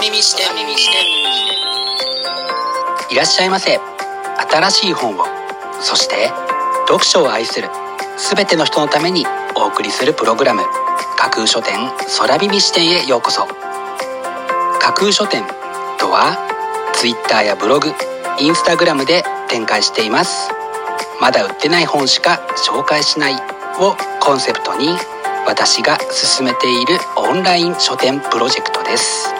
耳視点いらっしゃいませ。新しい本を。そして読書を愛する。全ての人のためにお送りするプログラム。架空書店空耳視点へようこそ。架空書店とは Twitter やブログインスタグラムで展開しています。まだ売ってない本しか紹介しない。をコンセプトに私が進めているオンライン書店プロジェクトです。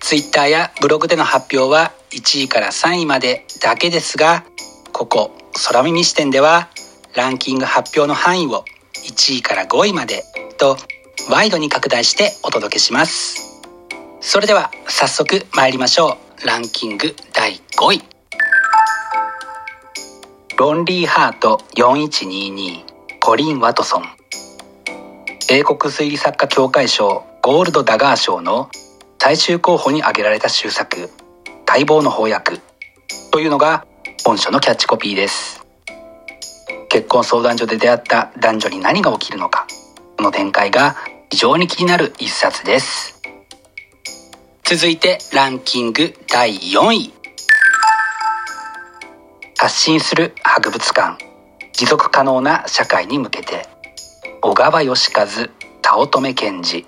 Twitter やブログでの発表は1位から3位までだけですがここ空耳視点ではランキング発表の範囲を1位から5位までとワイドに拡大してお届けします。それでは早速参りましょう。ランキング第5位。ロンリーハート4122コリン・ワトソン。英国推理作家協会賞ゴールド・ダガー賞の最終候補に挙げられた終作待望の翻訳というのが本書のキャッチコピーです。結婚相談所で出会った男女に何が起きるのかこの展開が非常に気になる一冊です。続いてランキング第4位。発信する博物館。持続可能な社会に向けて。小川義和早乙女賢治。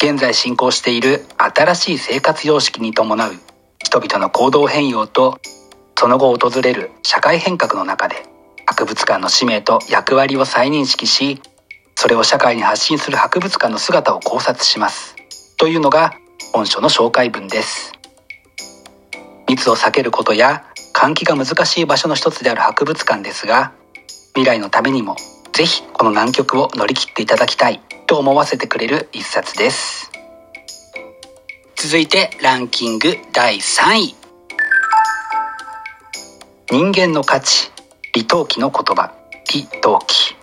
現在進行している新しい生活様式に伴う人々の行動変容とその後訪れる社会変革の中で博物館の使命と役割を再認識しそれを社会に発信する博物館の姿を考察しますというのが本書の紹介文です。密を避けることや換気が難しい場所の一つである博物館ですが未来のためにもぜひこの難局を乗り切っていただきたいと思わせてくれる一冊です。続いてランキング第3位。人間の価値李登輝の言葉。李登輝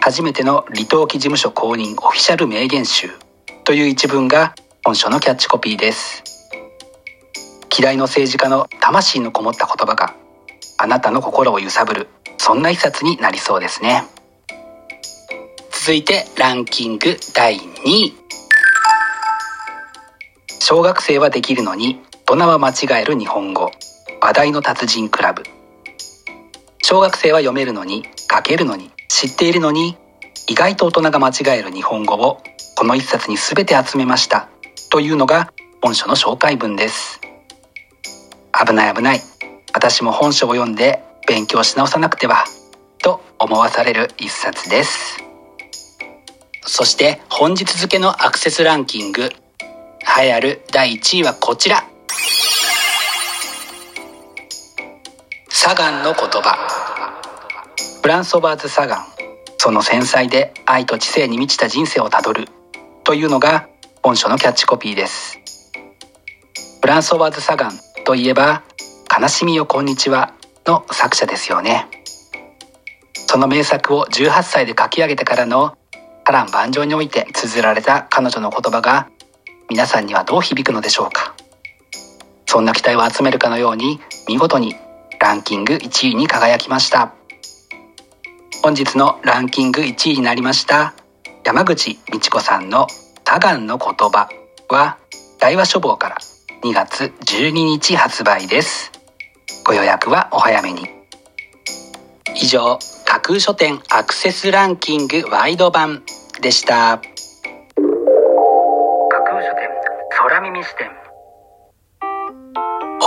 初めての李登輝事務所公認オフィシャル名言集。という一文が本書のキャッチコピーです。嫌いの政治家の魂のこもった言葉があなたの心を揺さぶる。そんな一冊になりそうですね。続いてランキング第2位。小学生はできるのに大人は間違える日本語。話題の達人クラブ。小学生は読めるのに書けるのに知っているのに意外と大人が間違える日本語をこの一冊に全て集めました。というのが本書の紹介文です。危ない危ない。私も本書を読んで勉強し直さなくてはと思わされる一冊です。そして本日付のアクセスランキング栄えある第1位はこちら。サガンの言葉。フランソバーズ・サガンその繊細で愛と知性に満ちた人生をたどるというのが本書のキャッチコピーです。フランソワーズ・サガンといえば悲しみよこんにちはの作者ですよね。その名作を18歳で書き上げてからの波乱万丈において綴られた彼女の言葉が皆さんにはどう響くのでしょうか。そんな期待を集めるかのように見事にランキング1位に輝きました。本日のランキング1位になりました山口美智子さんの「多眼の言葉」は大和書房から2月12日発売です。ご予約はお早めに。以上架空書店アクセスランキングワイド版でした。架空書店空耳視点。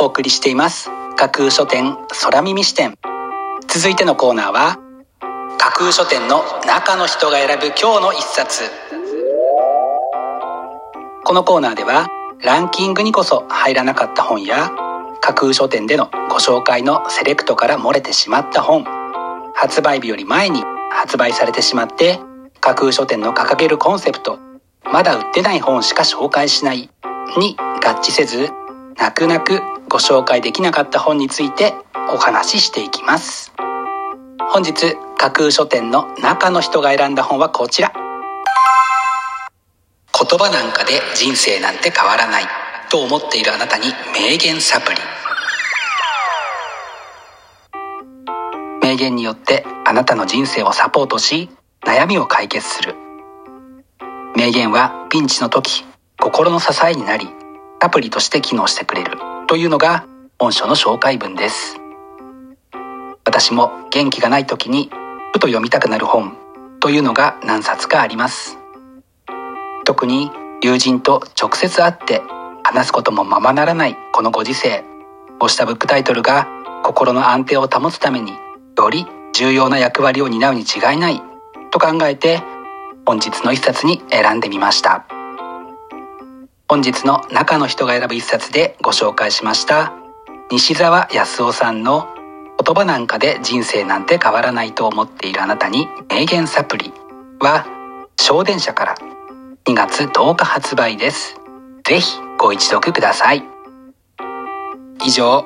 お送りしています。架空書店空耳視点。続いてのコーナーは架空書店の中の人が選ぶ今日の一冊。このコーナーではランキングにこそ入らなかった本や架空書店でのご紹介のセレクトから漏れてしまった本。発売日より前に発売されてしまって架空書店の掲げるコンセプトまだ売ってない本しか紹介しないに合致せず泣く泣くご紹介できなかった本についてお話ししていきます。本日架空書店の中の人が選んだ本はこちら。言葉なんかで人生なんて変わらないと思っているあなたに名言サプリ。名言によってあなたの人生をサポートし悩みを解決する。名言はピンチの時心の支えになりサプリとして機能してくれる。というのが本書の紹介文です。私も元気がない時にふと読みたくなる本。というのが何冊かあります。特に友人と直接会って話すこともままならないこのご時世。こうしたブックタイトルが心の安定を保つためにより重要な役割を担うに違いないと考えて本日の一冊に選んでみました本日の中の人が選ぶ一冊でご紹介しました西澤康夫さんの言葉なんかで人生なんて変わらないと思っているあなたに名言サプリは小電車から2月10日発売です。ぜひご一読ください。以上、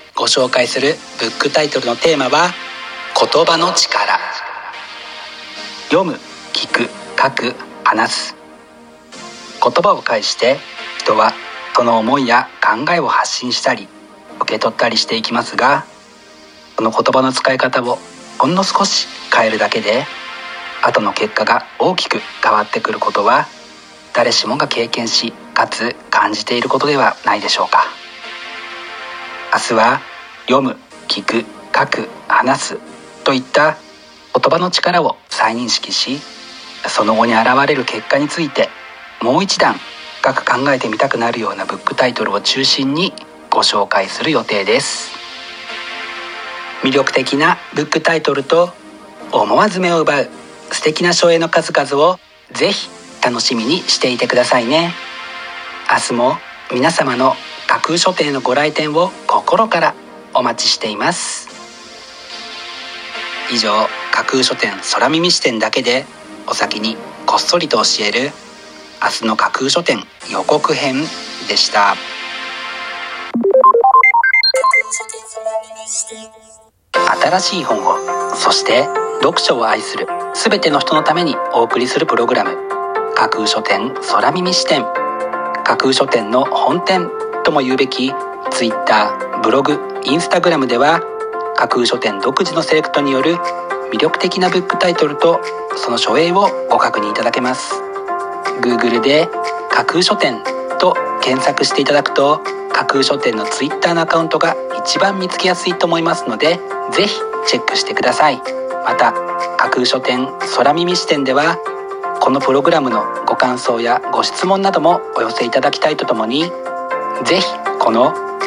ご紹介するブックタイトルのテーマは言葉の力。読む聞く書く話す。言葉を介して人はその思いや考えを発信したり受け取ったりしていきますがその言葉の使い方をほんの少し変えるだけで後の結果が大きく変わってくることは誰しもが経験しかつ感じていることではないでしょうか。明日は読む聞く書く話すといった言葉の力を再認識しその後に現れる結果についてもう一段深く考えてみたくなるようなブックタイトルを中心にご紹介する予定です。魅力的なブックタイトルと思わず目を奪う素敵な書影の数々をぜひ楽しみにしていてくださいね。明日も皆様の架空書店のご来店を心からお待ちしています。以上架空書店空耳視点だけでお先にこっそりと教える明日の架空書店予告編でした。新しい本をそして読書を愛する全ての人のためにお送りするプログラム架空書店空耳視点。架空書店の本店とも言うべき Twitter、ブログ、Instagram では架空書店独自のセレクトによる魅力的なブックタイトルとその書影をご確認いただけます。Google で架空書店と検索していただくと架空書店の Twitter のアカウントが一番見つけやすいと思いますのでぜひチェックしてください。また架空書店空耳視点ではこのプログラムのご感想やご質問などもお寄せいただきたいとともにぜひこの